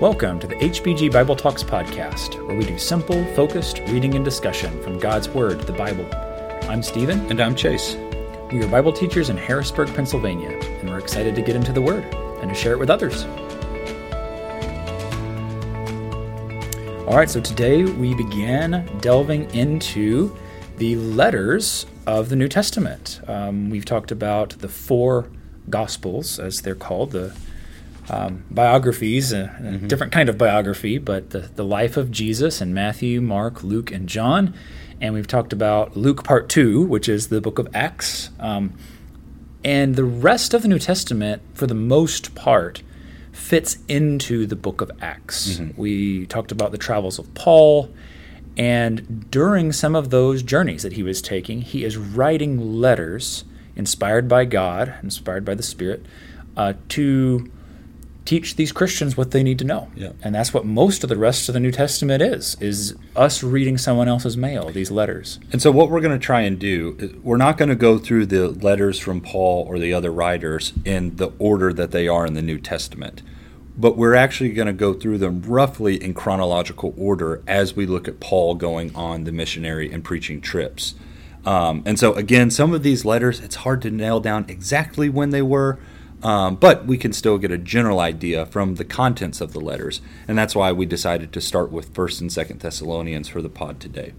Welcome to the HBG Bible Talks podcast, where we do simple, focused reading and discussion from God's Word, the Bible. I'm Stephen. And I'm Chase. We are Bible teachers in Harrisburg, Pennsylvania, and we're excited to get into the Word and to share it with others. All right, so today we begin delving into the letters of the New Testament. Um, we've talked about the four Gospels, as they're called, the um, biographies, a, a mm-hmm. different kind of biography, but the, the life of Jesus in Matthew, Mark, Luke, and John. And we've talked about Luke part two, which is the book of Acts. Um, and the rest of the New Testament, for the most part, fits into the book of Acts. Mm-hmm. We talked about the travels of Paul. And during some of those journeys that he was taking, he is writing letters inspired by God, inspired by the Spirit, uh, to teach these Christians what they need to know. Yeah. And that's what most of the rest of the New Testament is, is us reading someone else's mail, these letters. And so what we're going to try and do, we're not going to go through the letters from Paul or the other writers in the order that they are in the New Testament. But we're actually going to go through them roughly in chronological order as we look at Paul going on the missionary and preaching trips. Um, and so, again, some of these letters, it's hard to nail down exactly when they were, um, but we can still get a general idea from the contents of the letters, and that's why we decided to start with First and Second Thessalonians for the pod today.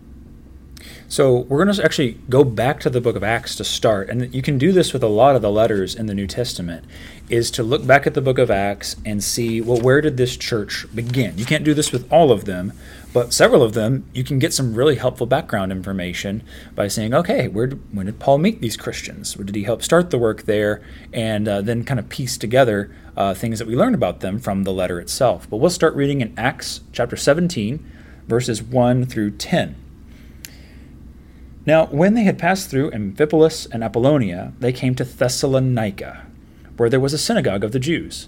So we're going to actually go back to the book of Acts to start, and you can do this with a lot of the letters in the New Testament. Is to look back at the book of Acts and see well where did this church begin? You can't do this with all of them, but several of them, you can get some really helpful background information by saying, okay, where when did Paul meet these Christians? Where did he help start the work there? And uh, then kind of piece together uh, things that we learned about them from the letter itself. But we'll start reading in Acts chapter 17, verses 1 through 10. Now, when they had passed through Amphipolis and Apollonia, they came to Thessalonica, where there was a synagogue of the Jews.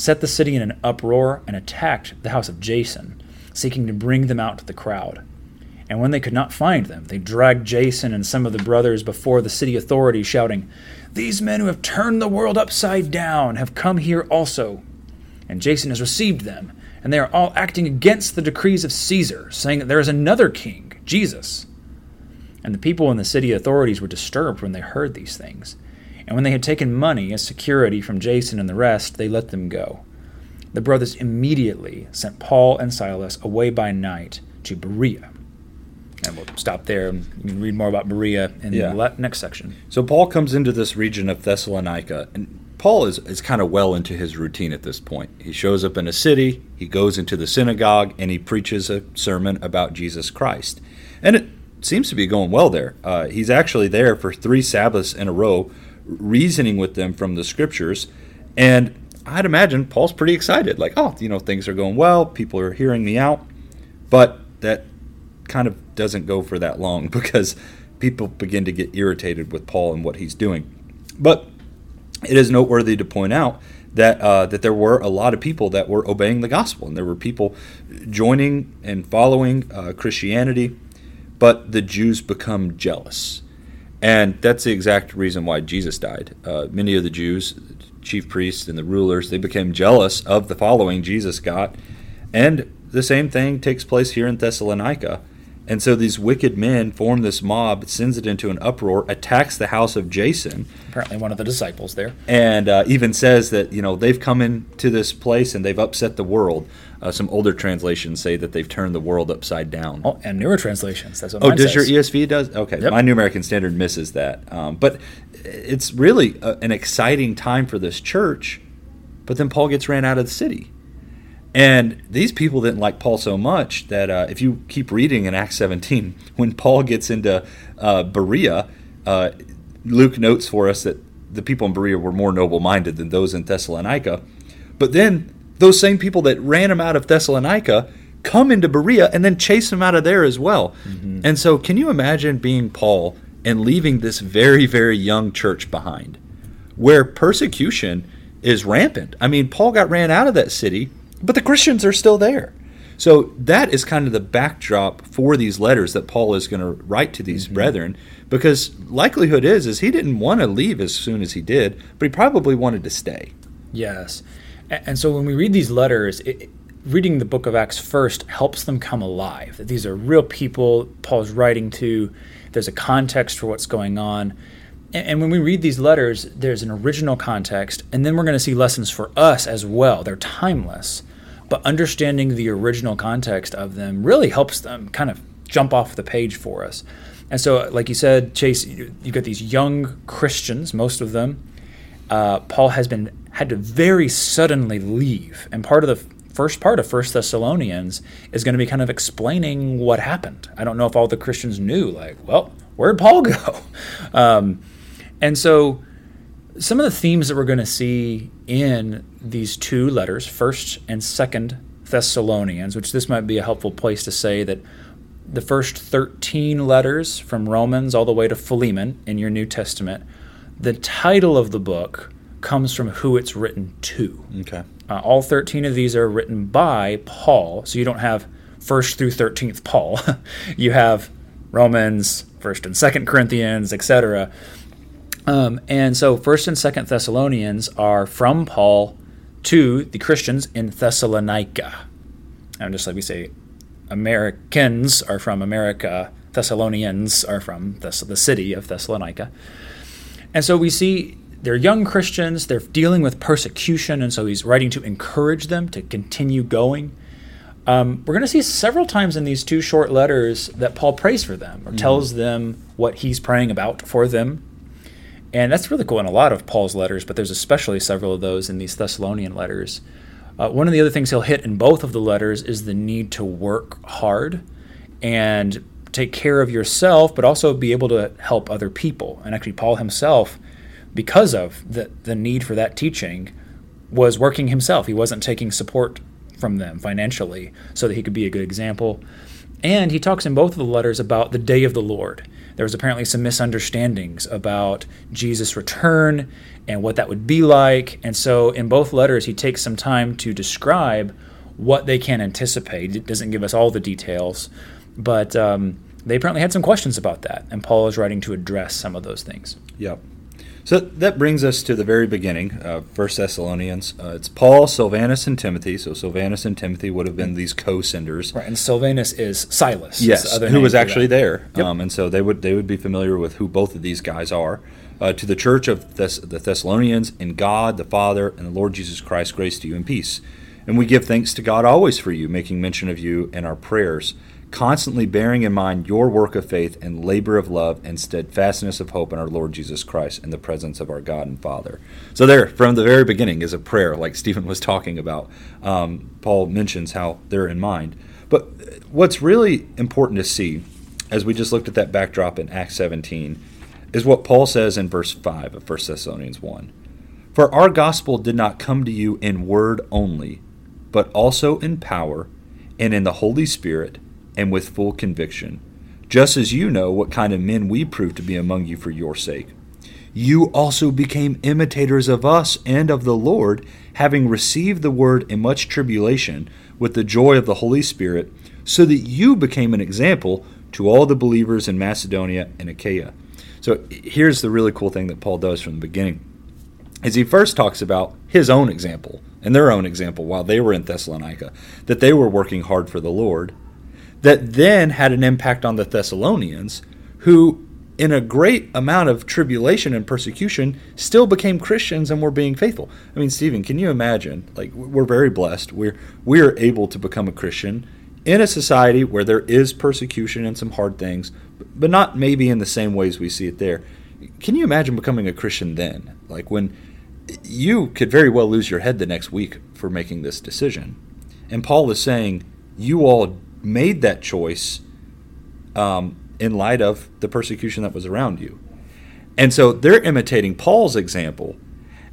set the city in an uproar, and attacked the house of Jason, seeking to bring them out to the crowd. And when they could not find them, they dragged Jason and some of the brothers before the city authorities, shouting, These men who have turned the world upside down have come here also. And Jason has received them, and they are all acting against the decrees of Caesar, saying that there is another king, Jesus. And the people in the city authorities were disturbed when they heard these things. And when they had taken money as security from Jason and the rest, they let them go. The brothers immediately sent Paul and Silas away by night to Berea. And we'll stop there and read more about Berea in yeah. the next section. So Paul comes into this region of Thessalonica, and Paul is, is kind of well into his routine at this point. He shows up in a city, he goes into the synagogue, and he preaches a sermon about Jesus Christ. And it seems to be going well there. Uh, he's actually there for three Sabbaths in a row reasoning with them from the scriptures. And I'd imagine Paul's pretty excited, like, oh, you know, things are going well, people are hearing me out. But that kind of doesn't go for that long because people begin to get irritated with Paul and what he's doing. But it is noteworthy to point out that uh, that there were a lot of people that were obeying the gospel, and there were people joining and following uh, Christianity, but the Jews become jealous. And that's the exact reason why Jesus died. Uh, many of the Jews, chief priests, and the rulers, they became jealous of the following Jesus got. And the same thing takes place here in Thessalonica. And so these wicked men form this mob, sends it into an uproar, attacks the house of Jason. Apparently, one of the disciples there. And uh, even says that, you know, they've come into this place and they've upset the world. Uh, some older translations say that they've turned the world upside down. Oh, and newer translations. That's what. Oh, does says. your ESV does? Okay, yep. my New American Standard misses that. Um, but it's really a, an exciting time for this church. But then Paul gets ran out of the city, and these people didn't like Paul so much that uh, if you keep reading in Acts 17, when Paul gets into uh, Berea, uh, Luke notes for us that the people in Berea were more noble-minded than those in Thessalonica. But then those same people that ran him out of Thessalonica come into Berea and then chase him out of there as well. Mm-hmm. And so, can you imagine being Paul and leaving this very, very young church behind where persecution is rampant? I mean, Paul got ran out of that city, but the Christians are still there. So that is kind of the backdrop for these letters that Paul is going to write to these mm-hmm. brethren because likelihood is is he didn't want to leave as soon as he did, but he probably wanted to stay. Yes. And so when we read these letters, it, reading the book of Acts first helps them come alive. That these are real people Paul's writing to. There's a context for what's going on. And, and when we read these letters, there's an original context, and then we're going to see lessons for us as well. They're timeless but understanding the original context of them really helps them kind of jump off the page for us. And so, like you said, Chase, you, have got these young Christians, most of them. Uh, Paul has been had to very suddenly leave, and part of the first part of First Thessalonians is going to be kind of explaining what happened. I don't know if all the Christians knew, like, well, where'd Paul go? Um, and so some of the themes that we're going to see in these two letters, first and second Thessalonians, which this might be a helpful place to say that the first 13 letters from Romans all the way to Philemon in your New Testament, the title of the book comes from who it's written to. Okay. Uh, all 13 of these are written by Paul, so you don't have first through 13th Paul. you have Romans, first and second Corinthians, etc. Um, and so, First and Second Thessalonians are from Paul to the Christians in Thessalonica. And just like we say, Americans are from America, Thessalonians are from Thess- the city of Thessalonica. And so we see they're young Christians, they're dealing with persecution, and so he's writing to encourage them to continue going. Um, we're going to see several times in these two short letters that Paul prays for them or mm-hmm. tells them what he's praying about for them and that's really cool in a lot of Paul's letters, but there's especially several of those in these Thessalonian letters. Uh, one of the other things he'll hit in both of the letters is the need to work hard and take care of yourself, but also be able to help other people. And actually, Paul himself, because of the, the need for that teaching, was working himself. He wasn't taking support from them financially so that he could be a good example. And he talks in both of the letters about the day of the Lord there was apparently some misunderstandings about Jesus' return and what that would be like. And so in both letters, he takes some time to describe what they can anticipate. It doesn't give us all the details, but um, they apparently had some questions about that. And Paul is writing to address some of those things. Yep. So that brings us to the very beginning, uh, First Thessalonians. Uh, it's Paul, Silvanus, and Timothy. So Silvanus and Timothy would have been these co-senders. Right, and Silvanus is Silas. Yes, who was actually there. Yep. Um, and so they would they would be familiar with who both of these guys are. Uh, to the church of Thess- the Thessalonians, in God the Father and the Lord Jesus Christ, grace to you and peace. And we give thanks to God always for you, making mention of you in our prayers constantly bearing in mind your work of faith and labor of love and steadfastness of hope in our Lord Jesus Christ in the presence of our God and Father. So, there, from the very beginning, is a prayer, like Stephen was talking about. Um, Paul mentions how they're in mind. But what's really important to see, as we just looked at that backdrop in Acts 17, is what Paul says in verse 5 of 1 Thessalonians 1. For our gospel did not come to you in word only, but also in power and in the Holy Spirit and with full conviction, just as you know what kind of men we proved to be among you for your sake. You also became imitators of us and of the Lord, having received the word in much tribulation with the joy of the Holy Spirit, so that you became an example to all the believers in Macedonia and Achaia. So here's the really cool thing that Paul does from the beginning. Is he first talks about his own example and their own example while they were in Thessalonica, that they were working hard for the Lord, that then had an impact on the Thessalonians, who, in a great amount of tribulation and persecution, still became Christians and were being faithful. I mean, Stephen, can you imagine? Like, we're very blessed. We're we are able to become a Christian in a society where there is persecution and some hard things, but not maybe in the same ways we see it there. Can you imagine becoming a Christian then? Like when you could very well lose your head the next week for making this decision. And Paul is saying, you all made that choice um, in light of the persecution that was around you. And so they're imitating Paul's example.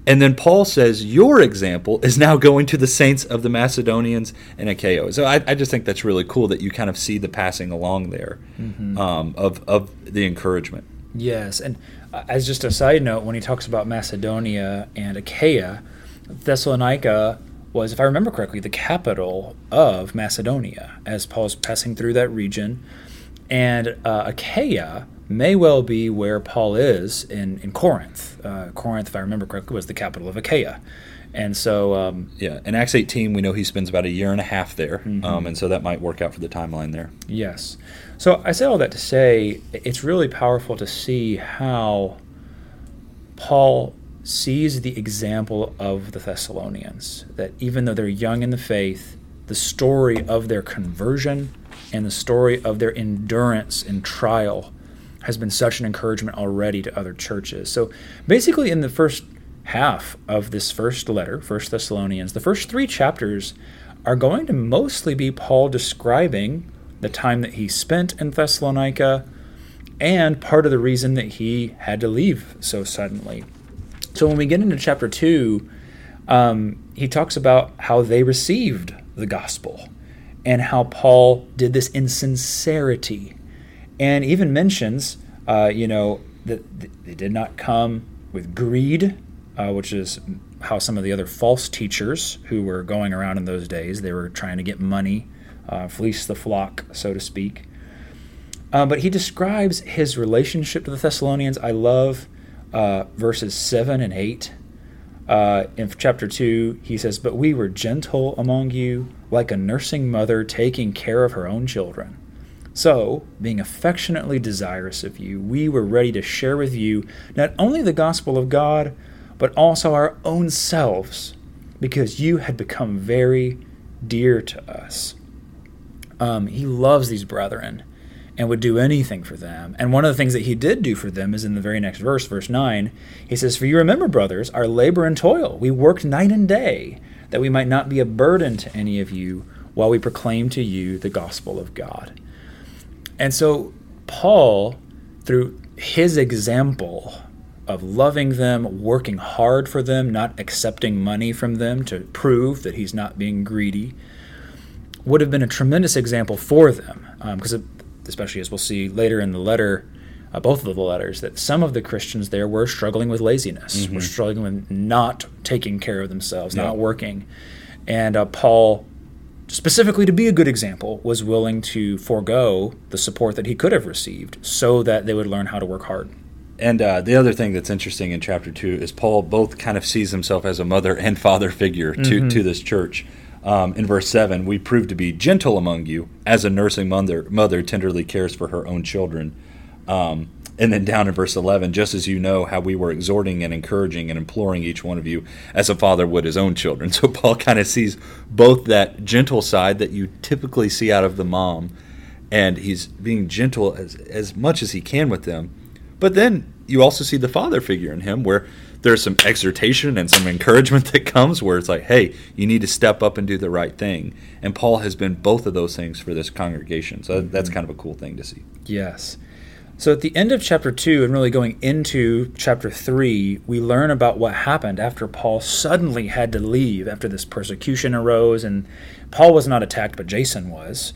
And then Paul says, Your example is now going to the saints of the Macedonians and Achaia. So I, I just think that's really cool that you kind of see the passing along there mm-hmm. um, of, of the encouragement. Yes. And uh, as just a side note, when he talks about Macedonia and Achaia, Thessalonica was, if I remember correctly, the capital of Macedonia as Paul's passing through that region. And uh, Achaia may well be where Paul is in, in Corinth. Uh, Corinth, if I remember correctly, was the capital of Achaia. And so, um, yeah, in Acts 18, we know he spends about a year and a half there, mm-hmm. um, and so that might work out for the timeline there. Yes. So I say all that to say it's really powerful to see how Paul sees the example of the Thessalonians, that even though they're young in the faith, the story of their conversion and the story of their endurance in trial has been such an encouragement already to other churches. So basically, in the first half of this first letter, First Thessalonians, the first three chapters are going to mostly be Paul describing the time that he spent in Thessalonica and part of the reason that he had to leave so suddenly. So when we get into chapter 2, um, he talks about how they received the gospel and how Paul did this in sincerity and even mentions, uh, you know, that they did not come with greed, uh, which is how some of the other false teachers who were going around in those days they were trying to get money, uh, fleece the flock, so to speak. Uh, but he describes his relationship to the Thessalonians. I love uh, verses seven and eight. Uh, in chapter 2, he says, But we were gentle among you, like a nursing mother taking care of her own children. So, being affectionately desirous of you, we were ready to share with you not only the gospel of God, but also our own selves, because you had become very dear to us. Um, he loves these brethren and would do anything for them. And one of the things that he did do for them is in the very next verse, verse 9. He says, For you remember, brothers, our labor and toil. We worked night and day, that we might not be a burden to any of you while we proclaim to you the gospel of God. And so, Paul, through his example of loving them, working hard for them, not accepting money from them to prove that he's not being greedy, would have been a tremendous example for them. Because, um, especially as we'll see later in the letter, uh, both of the letters, that some of the Christians there were struggling with laziness, mm-hmm. were struggling with not taking care of themselves, yeah. not working. And uh, Paul specifically to be a good example, was willing to forego the support that he could have received so that they would learn how to work hard. And uh, the other thing that's interesting in chapter two is Paul both kind of sees himself as a mother and father figure to, mm-hmm. to this church. Um, in verse 7, we prove to be gentle among you, as a nursing mother, mother tenderly cares for her own children. Um, and then down in verse 11, just as you know how we were exhorting and encouraging and imploring each one of you as a father would his own children. So Paul kind of sees both that gentle side that you typically see out of the mom, and he's being gentle as, as much as he can with them. But then you also see the father figure in him where there's some exhortation and some encouragement that comes where it's like, hey, you need to step up and do the right thing. And Paul has been both of those things for this congregation. So that's mm-hmm. kind of a cool thing to see. Yes. So at the end of chapter 2 and really going into chapter 3, we learn about what happened after Paul suddenly had to leave after this persecution arose and Paul was not attacked but Jason was.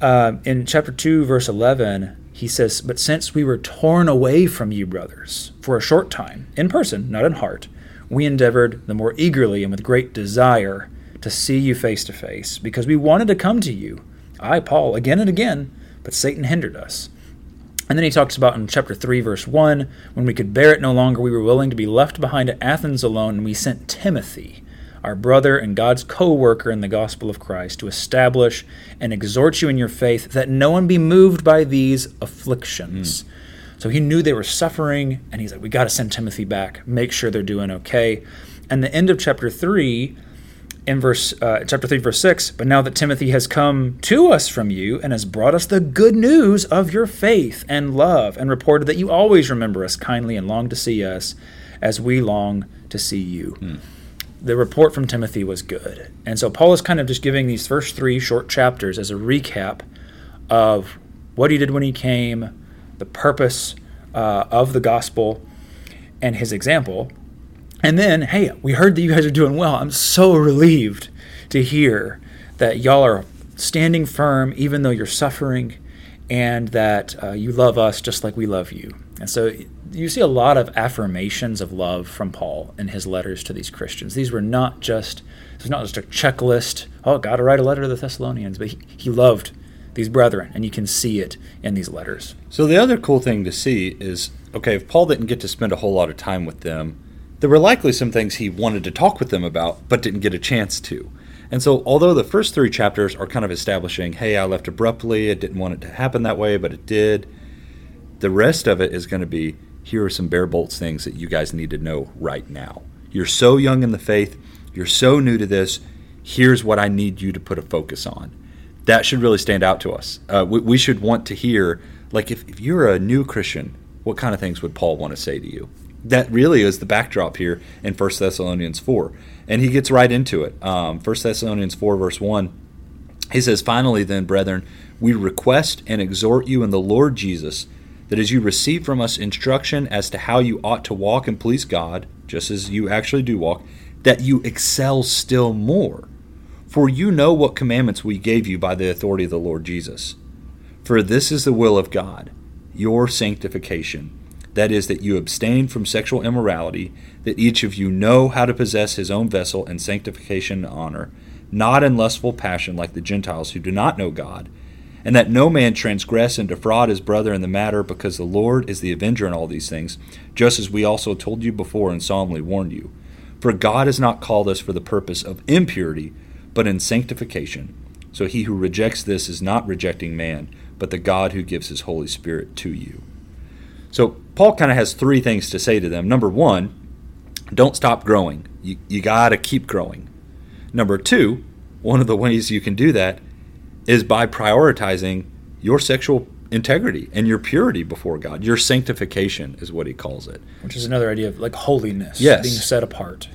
Uh, in chapter 2 verse 11, he says, "But since we were torn away from you brothers for a short time, in person, not in heart, we endeavored the more eagerly and with great desire to see you face to face, because we wanted to come to you, I Paul, again and again, but Satan hindered us." And then he talks about in chapter 3, verse 1 when we could bear it no longer, we were willing to be left behind at Athens alone, and we sent Timothy, our brother and God's co worker in the gospel of Christ, to establish and exhort you in your faith, that no one be moved by these afflictions. Mm. So he knew they were suffering, and he's like, We got to send Timothy back, make sure they're doing okay. And the end of chapter 3 in verse uh, chapter 3 verse 6 but now that timothy has come to us from you and has brought us the good news of your faith and love and reported that you always remember us kindly and long to see us as we long to see you hmm. the report from timothy was good and so paul is kind of just giving these first three short chapters as a recap of what he did when he came the purpose uh, of the gospel and his example And then, hey, we heard that you guys are doing well. I'm so relieved to hear that y'all are standing firm even though you're suffering and that uh, you love us just like we love you. And so you see a lot of affirmations of love from Paul in his letters to these Christians. These were not just it was not just a checklist. Oh, got to write a letter to the Thessalonians, but he, he loved these brethren, and you can see it in these letters. So the other cool thing to see is okay, if Paul didn't get to spend a whole lot of time with them, there were likely some things he wanted to talk with them about, but didn't get a chance to. And so, although the first three chapters are kind of establishing, hey, I left abruptly, I didn't want it to happen that way, but it did, the rest of it is going to be here are some bare bolts things that you guys need to know right now. You're so young in the faith, you're so new to this, here's what I need you to put a focus on. That should really stand out to us. Uh, we, we, should want to hear, like, if, if you're a new Christian, what kind of things would Paul want to say to you? That really is the backdrop here in 1 Thessalonians 4 and he gets right into it. Um, 1 Thessalonians 4, verse 1, he says, Finally, then, brethren, we request and exhort you in the Lord Jesus that as you receive from us instruction as to how you ought to walk and please God, just as you actually do walk, that you excel still more. For you know what commandments we gave you by the authority of the Lord Jesus. For this is the will of God, your sanctification that is, that you abstain from sexual immorality, that each of you know how to possess his own vessel in sanctification and honor, not in lustful passion like the Gentiles who do not know God, and that no man transgress and defraud his brother in the matter, because the Lord is the avenger in all these things, just as we also told you before and solemnly warned you. For God has not called us for the purpose of impurity, but in sanctification. So he who rejects this is not rejecting man, but the God who gives his Holy Spirit to you. So Paul kind of has three things to say to them. Number one, don't stop growing. You, you got to keep growing. Number two, one of the ways you can do that is by prioritizing your sexual integrity and your purity before God. Your sanctification is what he calls it. Which is another idea of like holiness, yes. being set apart.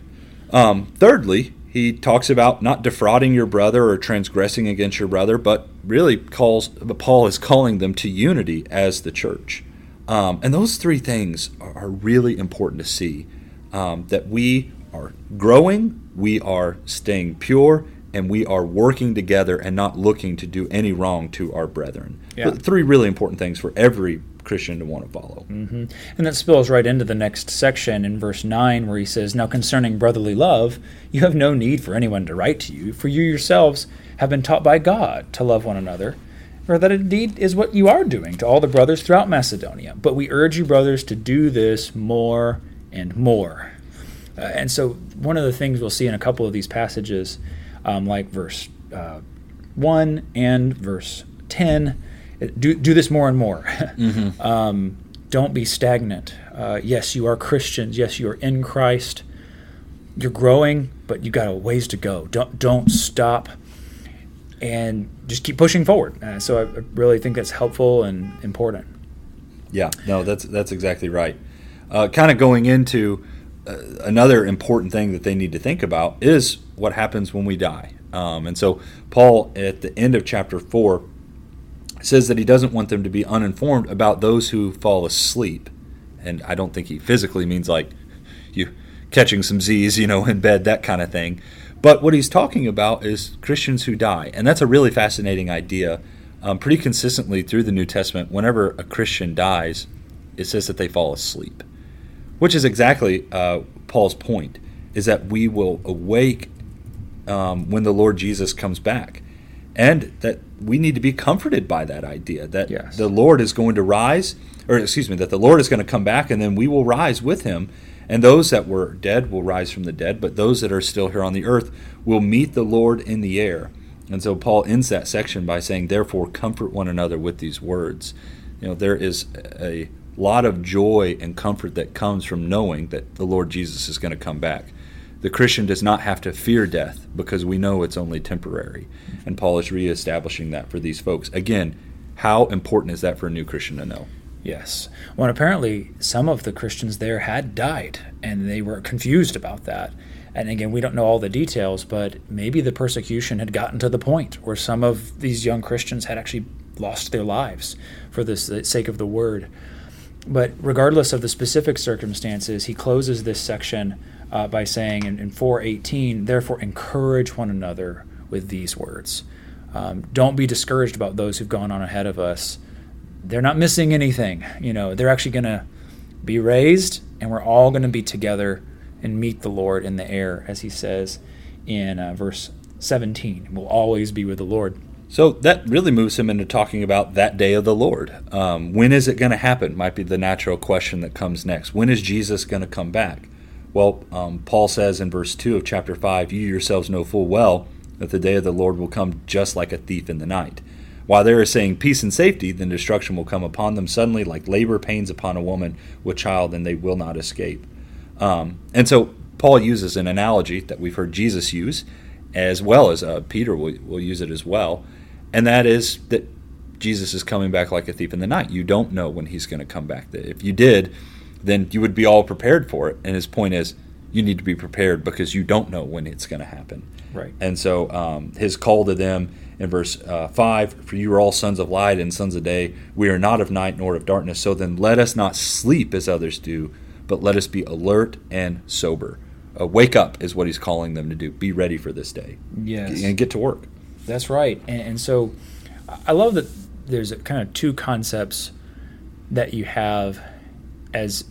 Um, thirdly, he talks about not defrauding your brother or transgressing against your brother, but really calls Paul is calling them to unity as the church. Um, and those three things are, are really important to see um, that we are growing, we are staying pure, and we are working together and not looking to do any wrong to our brethren. Yeah. three really important things for every Christian to want to follow. Mm-hmm. And that spills right into the next section in verse 9, where he says, Now concerning brotherly love, you have no need for anyone to write to you, for you yourselves have been taught by God to love one another or that indeed is what you are doing to all the brothers throughout Macedonia. But we urge you, brothers, to do this more and more. Uh, and so, one of the things we'll see in a couple of these passages, um, like verse uh, 1 and verse 10, do, do this more and more. mm-hmm. um, don't be stagnant. Uh, yes, you are Christians. Yes, you are in Christ. You're growing, but you got a ways to go. Don't don't stop and just keep pushing forward. Uh, so I really think that's helpful and important. Yeah, no, that's that's exactly right. Uh, kind of going into uh, another important thing that they need to think about is what happens when we die. Um, and so Paul, at the end of chapter four, says that he doesn't want them to be uninformed about those who fall asleep. And I don't think he physically means like you catching some Z's, you know, in bed, that kind of thing. But what he's talking about is Christians who die. And that's a really fascinating idea. Um, pretty consistently through the New Testament, whenever a Christian dies, it says that they fall asleep, which is exactly uh, Paul's point, is that we will awake um, when the Lord Jesus comes back. And that we need to be comforted by that idea that yes. the Lord is going to rise, or excuse me, that the Lord is going to come back and then we will rise with him and those that were dead will rise from the dead, but those that are still here on the earth will meet the Lord in the air. And so Paul ends that section by saying, Therefore, comfort one another with these words. You know, there is a lot of joy and comfort that comes from knowing that the Lord Jesus is going to come back. The Christian does not have to fear death because we know it's only temporary. And Paul is reestablishing that for these folks. Again, how important is that for a new Christian to know? Yes. Well, apparently some of the Christians there had died, and they were confused about that. And again, we don't know all the details, but maybe the persecution had gotten to the point where some of these young Christians had actually lost their lives for the sake of the word. But regardless of the specific circumstances, he closes this section uh, by saying in, in 418, therefore encourage one another with these words. Um, don't be discouraged about those who've gone on ahead of us. They're not missing anything. You know, they're actually going to be raised, and we're all going to be together and meet the Lord in the air, as he says in uh, verse 17. We'll always be with the Lord. So that really moves him into talking about that day of the Lord. Um, when is it going to happen? Might be the natural question that comes next. When is Jesus going to come back? Well, um, Paul says in verse 2 of chapter 5, You yourselves know full well that the day of the Lord will come just like a thief in the night. While they are saying peace and safety, then destruction will come upon them suddenly, like labor pains upon a woman with child, and they will not escape. Um, and so Paul uses an analogy that we've heard Jesus use, as well as uh, Peter will, will use it as well and that is that Jesus is coming back like a thief in the night. You don't know when he's going to come back. If you did, then you would be all prepared for it. And his point is, you need to be prepared because you don't know when it's going to happen. Right. And so um, his call to them in verse uh, 5 For you are all sons of light and sons of day. We are not of night nor of darkness. So then let us not sleep as others do, but let us be alert and sober. Uh, wake up is what he's calling them to do. Be ready for this day. Yes. And get to work. That's right. And, and so I love that there's kind of two concepts that you have as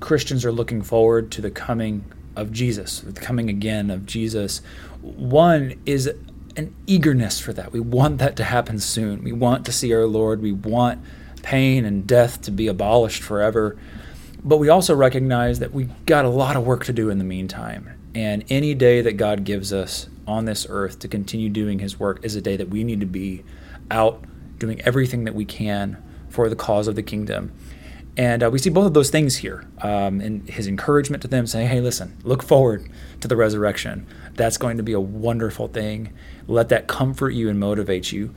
Christians are looking forward to the coming of Jesus, the coming again of Jesus. One is an eagerness for that. We want that to happen soon. We want to see our Lord. We want pain and death to be abolished forever. But we also recognize that we've got a lot of work to do in the meantime. And any day that God gives us on this earth to continue doing his work is a day that we need to be out doing everything that we can for the cause of the kingdom. And uh, we see both of those things here um, in his encouragement to them, saying, hey, listen, look forward to the resurrection. That's going to be a wonderful thing. Let that comfort you and motivate you.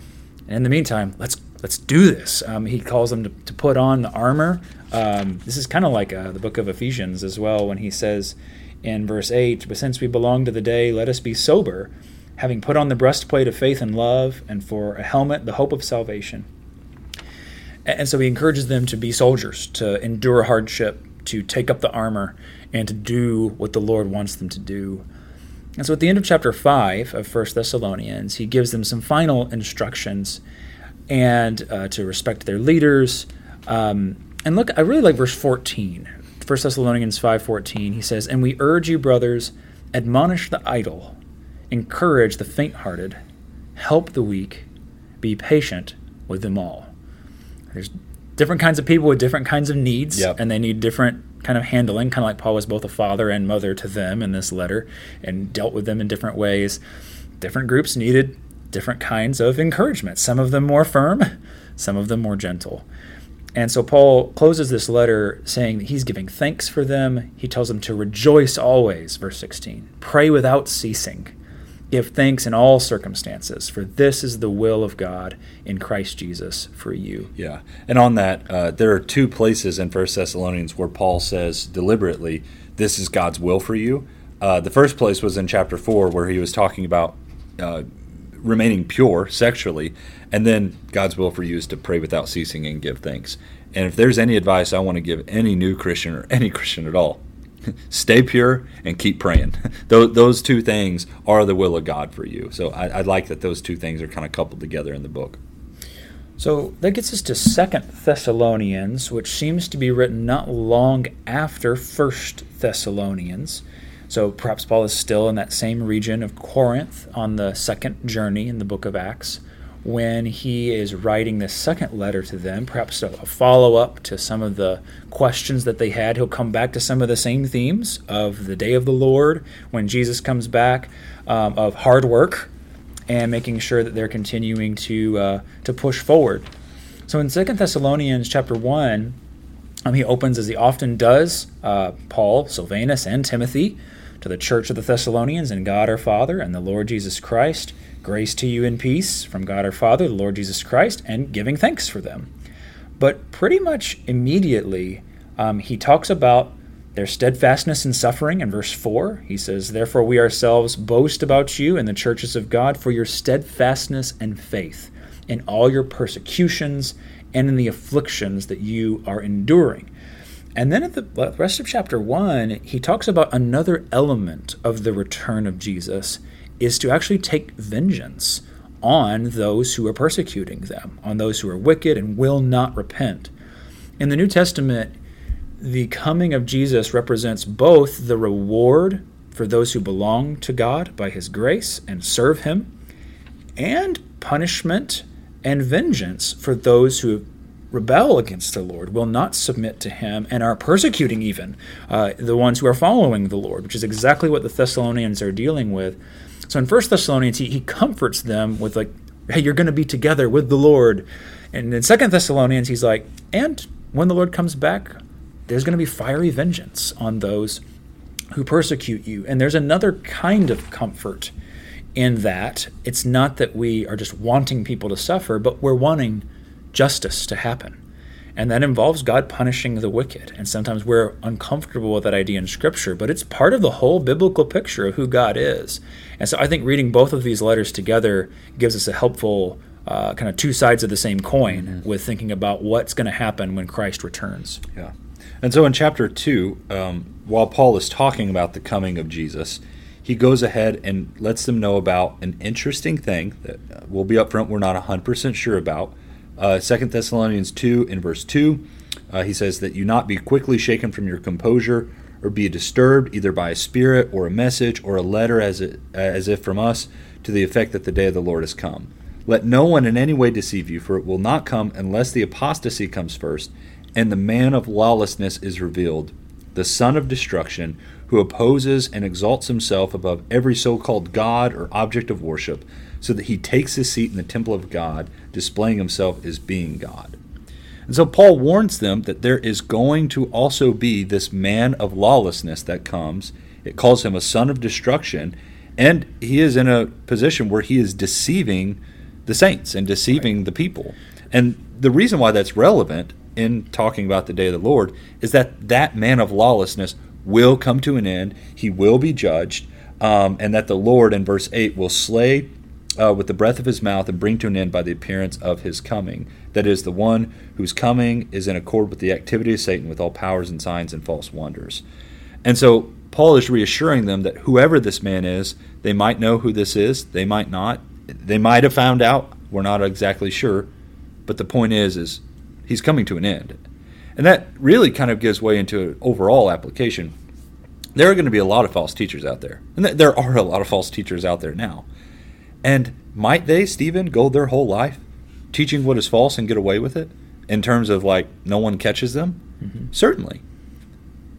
And in the meantime, let's let's do this. Um, he calls them to, to, put on the armor. Um, this is kind of like uh, the book of Ephesians as well, when he says, in verse 8 But since we belong to the day, let us be sober, having put on the breastplate of faith and love, and for a helmet, the hope of salvation. And so he encourages them to be soldiers, to endure hardship, to take up the armor, and to do what the Lord wants them to do. And so at the end of chapter 5 of 1 Thessalonians, he gives them some final instructions and uh, to respect their leaders. Um, and look, I really like verse 14 1 Thessalonians 5:14, he says, "And we urge you, brothers, admonish the idle, encourage the faint-hearted, help the weak, be patient with them all." There's different kinds of people with different kinds of needs, yep. and they need different kind of handling, kind of like Paul was both a father and mother to them in this letter and dealt with them in different ways. Different groups needed different kinds of encouragement, some of them more firm, some of them more gentle. And so Paul closes this letter saying that he's giving thanks for them. He tells them to rejoice always, verse 16. Pray without ceasing. Give thanks in all circumstances, for this is the will of God in Christ Jesus for you. Yeah. And on that, uh, there are two places in First Thessalonians where Paul says deliberately, this is God's will for you. Uh, the first place was in chapter 4, where he was talking about uh, remaining pure sexually, and then God's will for you is to pray without ceasing and give thanks. And if there's any advice I want to give any new Christian or any Christian at all, stay pure and keep praying. those, those two things are the will of God for you. So I, I like that those two things are kind of coupled together in the book. So that gets us to Second Thessalonians, which seems to be written not long after First Thessalonians. So perhaps Paul is still in that same region of Corinth on the second journey in the book of Acts when he is writing this second letter to them, perhaps a, follow up to some of the questions that they had. He'll come back to some of the same themes of the day of the Lord when Jesus comes back, um, of hard work, and making sure that they're continuing to uh, to push forward. So in Second Thessalonians chapter one, um, he opens as he often does, uh, Paul, Silvanus, and Timothy to the church of the Thessalonians and God our Father and the Lord Jesus Christ. Grace to you and peace from God our Father, the Lord Jesus Christ, and giving thanks for them. But pretty much immediately, um, he talks about their steadfastness in suffering in verse 4. He says, Therefore, we ourselves boast about you in the churches of God for your steadfastness and faith in all your persecutions and in the afflictions that you are enduring And then at the rest of chapter 1, he talks about another element of the return of Jesus is to actually take vengeance on those who are persecuting them, on those who are wicked and will not repent. In the New Testament, the coming of Jesus represents both the reward for those who belong to God by his grace and serve him, and punishment and vengeance for those who rebel against the Lord, will not submit to him, and are persecuting even uh, the ones who are following the Lord, which is exactly what the Thessalonians are dealing with. So in First Thessalonians, he, he comforts them with like, "Hey, you're going to be together with the Lord," and in Second Thessalonians, he's like, "And when the Lord comes back, there's going to be fiery vengeance on those who persecute you." And there's another kind of comfort in that it's not that we are just wanting people to suffer, but we're wanting justice to happen. And that involves God punishing the wicked. And sometimes we're uncomfortable with that idea in Scripture, but it's part of the whole biblical picture of who God is. And so I think reading both of these letters together gives us a helpful uh, kind of two sides of the same coin mm-hmm. with thinking about what's going to happen when Christ returns. Yeah. And so in chapter 2, um, while Paul is talking about the coming of Jesus, he goes ahead and lets them know about an interesting thing that uh, we'll be upfront we're not 100% sure about uh, 2 Thessalonians 2 in verse 2, uh, he says that you not be quickly shaken from your composure or be disturbed either by a spirit or a message or a letter as, it, as if from us to the effect that the day of the Lord has come. Let no one in any way deceive you, for it will not come unless the apostasy comes first, and the man of lawlessness is revealed, the son of destruction, who opposes and exalts himself above every so called God or object of worship so that he takes his seat in the temple of God, displaying himself as being God. And so Paul warns them that there is going to also be this man of lawlessness that comes. It calls him a son of destruction, and he is in a position where he is deceiving the saints and deceiving right. the people. And the reason why that's relevant in talking about the day of the Lord is that that man of lawlessness will come to an end, he will be judged, um, and that the Lord, in verse 8, will slay uh, with the breath of his mouth and bring to an end by the appearance of his coming. That is, the one whose coming is in accord with the activity of Satan with all powers and signs and false wonders. And so Paul is reassuring them that whoever this man is, they might know who this is, they might not. They might have found out, we're not exactly sure. But the point is, is he's coming to an end. And that really kind of gives way into an overall application. There are going to be a lot of false teachers out there. And there are a lot of false teachers out there now. And might they, Stephen, go their whole life teaching what is false and get away with it in terms of like no one catches them? Mm-hmm. Certainly.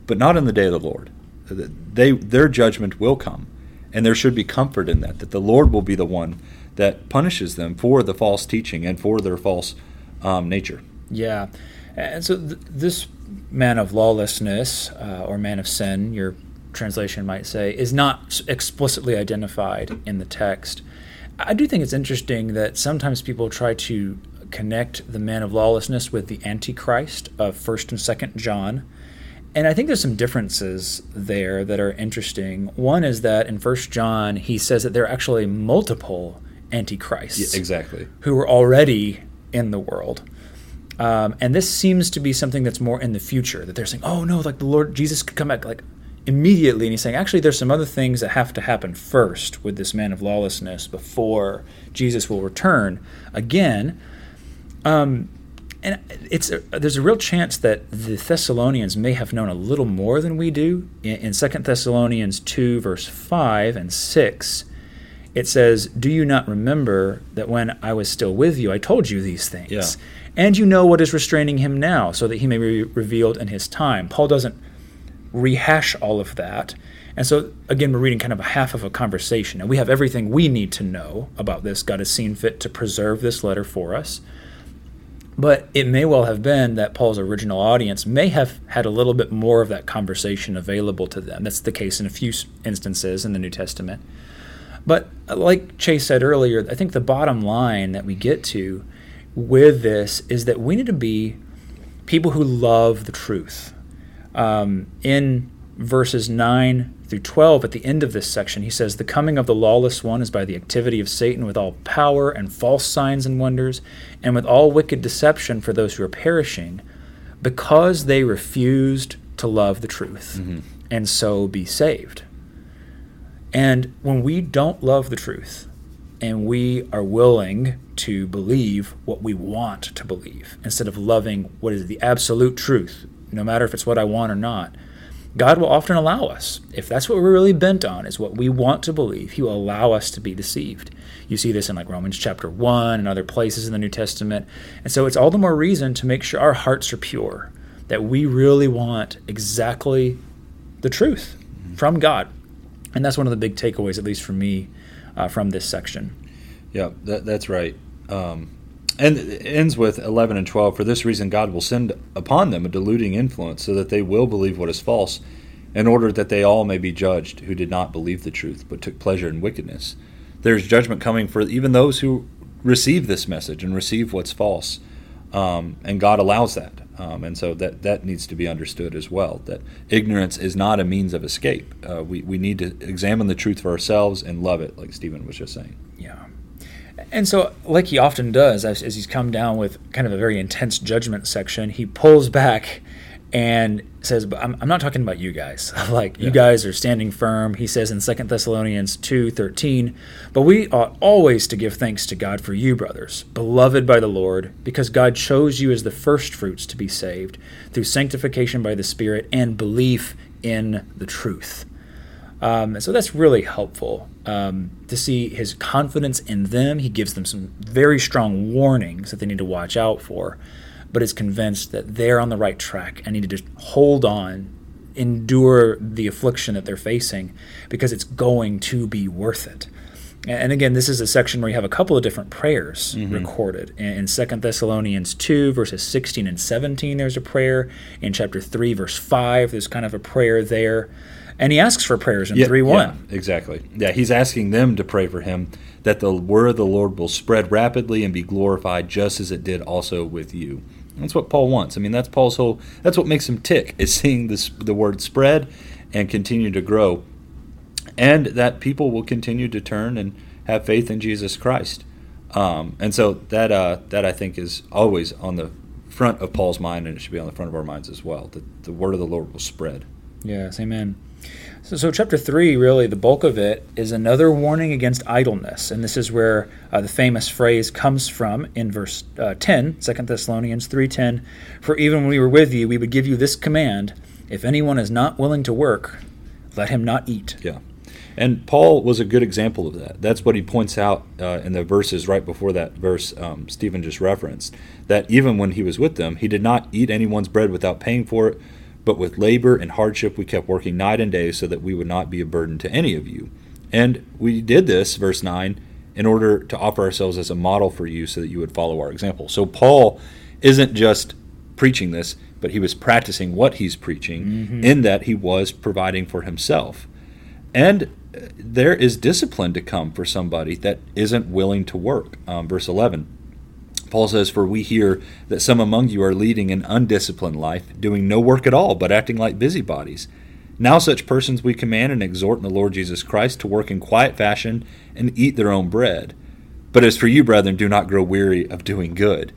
But not in the day of the Lord. They, their judgment will come. And there should be comfort in that, that the Lord will be the one that punishes them for the false teaching and for their false um, nature. Yeah. And so th- this man of lawlessness uh, or man of sin, your translation might say, is not explicitly identified in the text. I do think it's interesting that sometimes people try to connect the man of lawlessness with the Antichrist of 1st and 2nd John. And I think there's some differences there that are interesting. One is that in 1st John, he says that there are actually multiple antichrists. Yeah, exactly. Who are already in the world. Um, and this seems to be something that's more in the future, that they're saying, oh no, like the Lord Jesus could come back. Like immediately and he's saying actually there's some other things that have to happen first with this man of lawlessness before jesus will return again. Um, and it's a, there's a real chance that the thessalonians may have known a little more than we do. In, in 2 thessalonians 2 verse 5 and 6 it says do you not remember that when i was still with you i told you these things? Yeah. and you know what is restraining him now so that he may be revealed in his time. Paul doesn't rehash all of that. And so, again, we're reading kind of a half of a conversation, and we have everything we need to know about this. God has seen fit to preserve this letter for us. But it may well have been that Paul's original audience may have had a little bit more of that conversation available to them. That's the case in a few instances in the New Testament. But uh, like Chase said earlier, I think the bottom line that we get to with this is that we need to be people who love the truth um, in verses 9 through 12, at the end of this section, he says, The coming of the lawless one is by the activity of Satan with all power and false signs and wonders, and with all wicked deception for those who are perishing, because they refused to love the truth Mm-hmm. and so be saved. And when we don't love the truth and we are willing to believe what we want to believe instead of loving what is the absolute truth, no matter if it's what I want or not, God will often allow us, if that's what we're really bent on, is what we want to believe, He will allow us to be deceived. You see this in like Romans chapter 1 and other places in the New Testament. And so it's all the more reason to make sure our hearts are pure, that we really want exactly the truth from God. And that's one of the big takeaways, at least for me, uh, from this section. Yeah, that, that's right. Um, and it ends with 11 and 12. For this reason, God will send upon them a deluding influence so that they will believe what is false, in order that they all may be judged who did not believe the truth, but took pleasure in wickedness. There's judgment coming for even those who receive this message and receive what's false. Um, and God allows that. Um, and so that, that needs to be understood as well that ignorance is not a means of escape. Uh, we, we need to examine the truth for ourselves and love it, like Stephen was just saying. Yeah. And so, like he often does, as, as he's come down with kind of a very intense judgment section, he pulls back and says, "But I'm, I'm not talking about you guys. like you guys are standing firm." He says in 2 Thessalonians two thirteen, "But we ought always to give thanks to God for you, brothers, beloved by the Lord, because God chose you as the first fruits to be saved through sanctification by the Spirit and belief in the truth." Um, so that's really helpful um, to see his confidence in them. He gives them some very strong warnings that they need to watch out for, but is convinced that they're on the right track and need to just hold on, endure the affliction that they're facing because it's going to be worth it. And again, this is a section where you have a couple of different prayers recorded. In in 2 Thessalonians 2, verses 16 and 17, there's a prayer. In chapter 3, verse 5, there's kind of a prayer there. And he asks for prayers in 3 1. Yeah, exactly. Yeah, he's asking them to pray for him that the word of the Lord will spread rapidly and be glorified just as it did also with you. That's what Paul wants. I mean, that's Paul's whole that's what makes him tick is seeing this the word spread and continue to grow. And that people will continue to turn and have faith in Jesus Christ. Um, and so that uh, that I think is always on the front of Paul's mind, and it should be on the front of our minds as well. That the word of the Lord will spread. Yes, amen. So, so, chapter 3, really, the bulk of it is another warning against idleness. And this is where uh, the famous phrase comes from in verse uh, 10, 2 Thessalonians 3.10. For even when we were with you, we would give you this command, if anyone is not willing to work, let him not eat. Yeah. And Paul was a good example of that. That's what he points out uh, in the verses right before that verse um, Stephen just referenced. That even when he was with them, he did not eat anyone's bread without paying for it, but with labor and hardship we kept working night and day so that we would not be a burden to any of you. And we did this, verse 9, in order to offer ourselves as a model for you so that you would follow our example. So Paul isn't just preaching this, but he was practicing what he's preaching in that he was providing for himself. And uh, there is discipline to come for somebody that isn't willing to work. Um, verse 11, Paul says, For we hear that some among you are leading an undisciplined life, doing no work at all, but acting like busybodies. Now, such persons we command and exhort in the Lord Jesus Christ to work in quiet fashion and eat their own bread. But as for you, brethren, do not grow weary of doing good.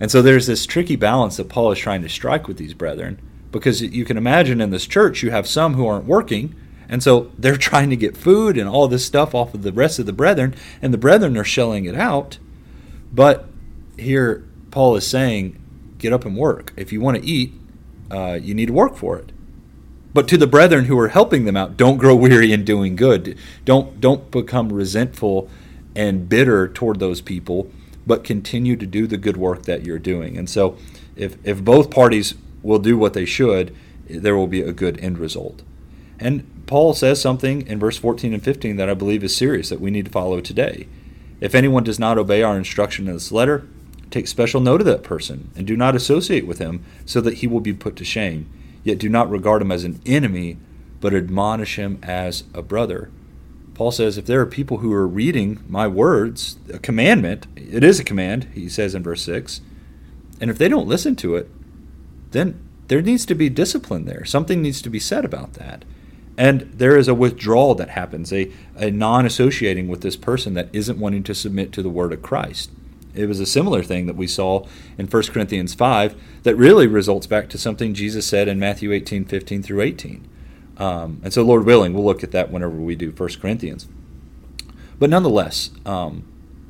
And so there's this tricky balance that Paul is trying to strike with these brethren, because you can imagine in this church you have some who aren't working, and so they're trying to get food and all this stuff off of the rest of the brethren, and the brethren are shelling it out. But here Paul is saying, get up and work. If you want to eat, uh, you need to work for it. But to the brethren who are helping them out, don't grow weary in doing good. Don't don't become resentful and bitter toward those people, but continue to do the good work that you're doing. And so, if if both parties will do what they should, there will be a good end result. And Paul says something in verse 14 and 15 that I believe is serious that we need to follow today. If anyone does not obey our instruction in this letter, take special note of that person and do not associate with him so that he will be put to shame. Yet do not regard him as an enemy, but admonish him as a brother. Paul says if there are people who are reading my words, a commandment, it is a command, he says in verse 6, and if they don't listen to it, then there needs to be discipline there. Something needs to be said about that. And there is a withdrawal that happens, a, a non associating with this person that isn't wanting to submit to the word of Christ. It was a similar thing that we saw in 1 Corinthians 5 that really results back to something Jesus said in Matthew 18 15 through 18. Um, and so, Lord willing, we'll look at that whenever we do 1 Corinthians. But nonetheless, um,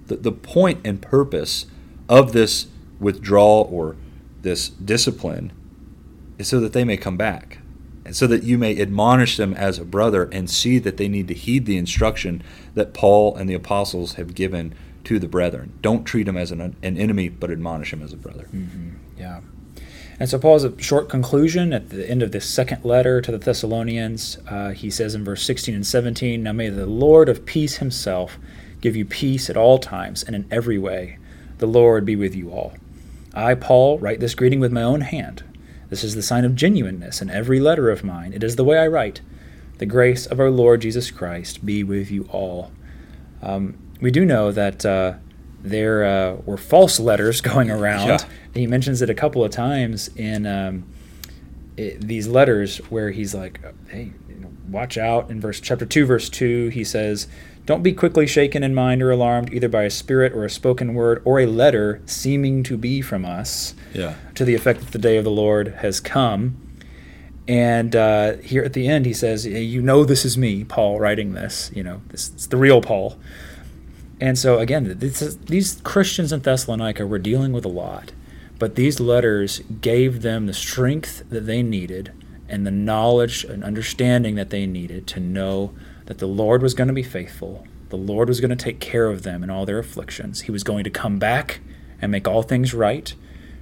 the, the point and purpose of this withdrawal or this discipline is so that they may come back and so that you may admonish them as a brother and see that they need to heed the instruction that Paul and the apostles have given to the brethren. Don't treat him as an, an enemy, but admonish him as a brother. Mm-hmm. Yeah. And so, Paul's a short conclusion at the end of this second letter to the Thessalonians. Uh, he says in verse 16 and 17 Now may the Lord of peace himself give you peace at all times and in every way. The Lord be with you all. I, Paul, write this greeting with my own hand. This is the sign of genuineness in every letter of mine. It is the way I write. The grace of our Lord Jesus Christ be with you all. Um, we do know that uh, there uh, were false letters going around. Yeah. He mentions it a couple of times in um, it, these letters where he's like, "Hey, you know, watch out." In verse chapter two, verse two, he says, "Don't be quickly shaken in mind or alarmed, either by a spirit or a spoken word or a letter seeming to be from us." Yeah. To the effect that the day of the Lord has come. And uh, here at the end, he says, "You know, this is me, Paul, writing this. You know, this it's the real Paul." And so again, is, these Christians in Thessalonica were dealing with a lot, but these letters gave them the strength that they needed and the knowledge and understanding that they needed to know that the Lord was going to be faithful. The Lord was going to take care of them in all their afflictions. He was going to come back and make all things right,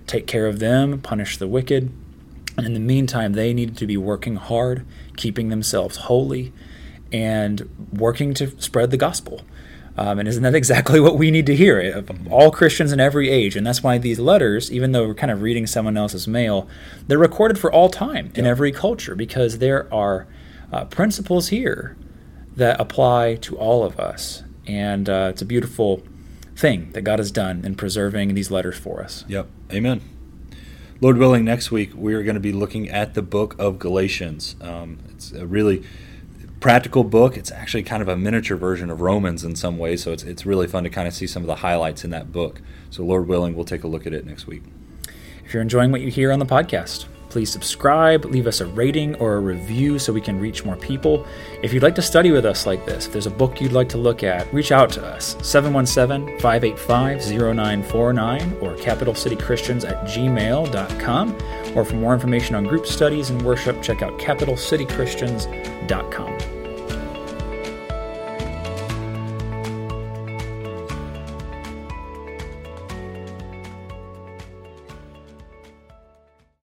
take care of them, punish the wicked. And in the meantime, they needed to be working hard, keeping themselves holy, and working to spread the gospel. Um, and isn't that exactly what we need to hear of all Christians in every age? And that's why these letters, even though we're kind of reading someone else's mail, they're recorded for all time in every culture because there are uh, principles here that apply to all of us. And uh, it's a beautiful thing that God has done in preserving these letters for us. Yep. Amen. Lord willing, next week we are going to be looking at the book of Galatians. Um, it's a really practical book. It's actually kind of a miniature version of Romans in some ways, so it's, it's really fun to kind of see some of the highlights in that book. So, Lord willing, we'll take a look at it next week. If you're enjoying what you hear on the podcast, please subscribe, leave us a rating or a review so we can reach more people. If you'd like to study with us like this, if there's a book you'd like to look at, reach out to us 717 585 0949 or capitalcitychristians at gmail.com. Or for more information on group studies and worship, check out capitalcitychristians.com.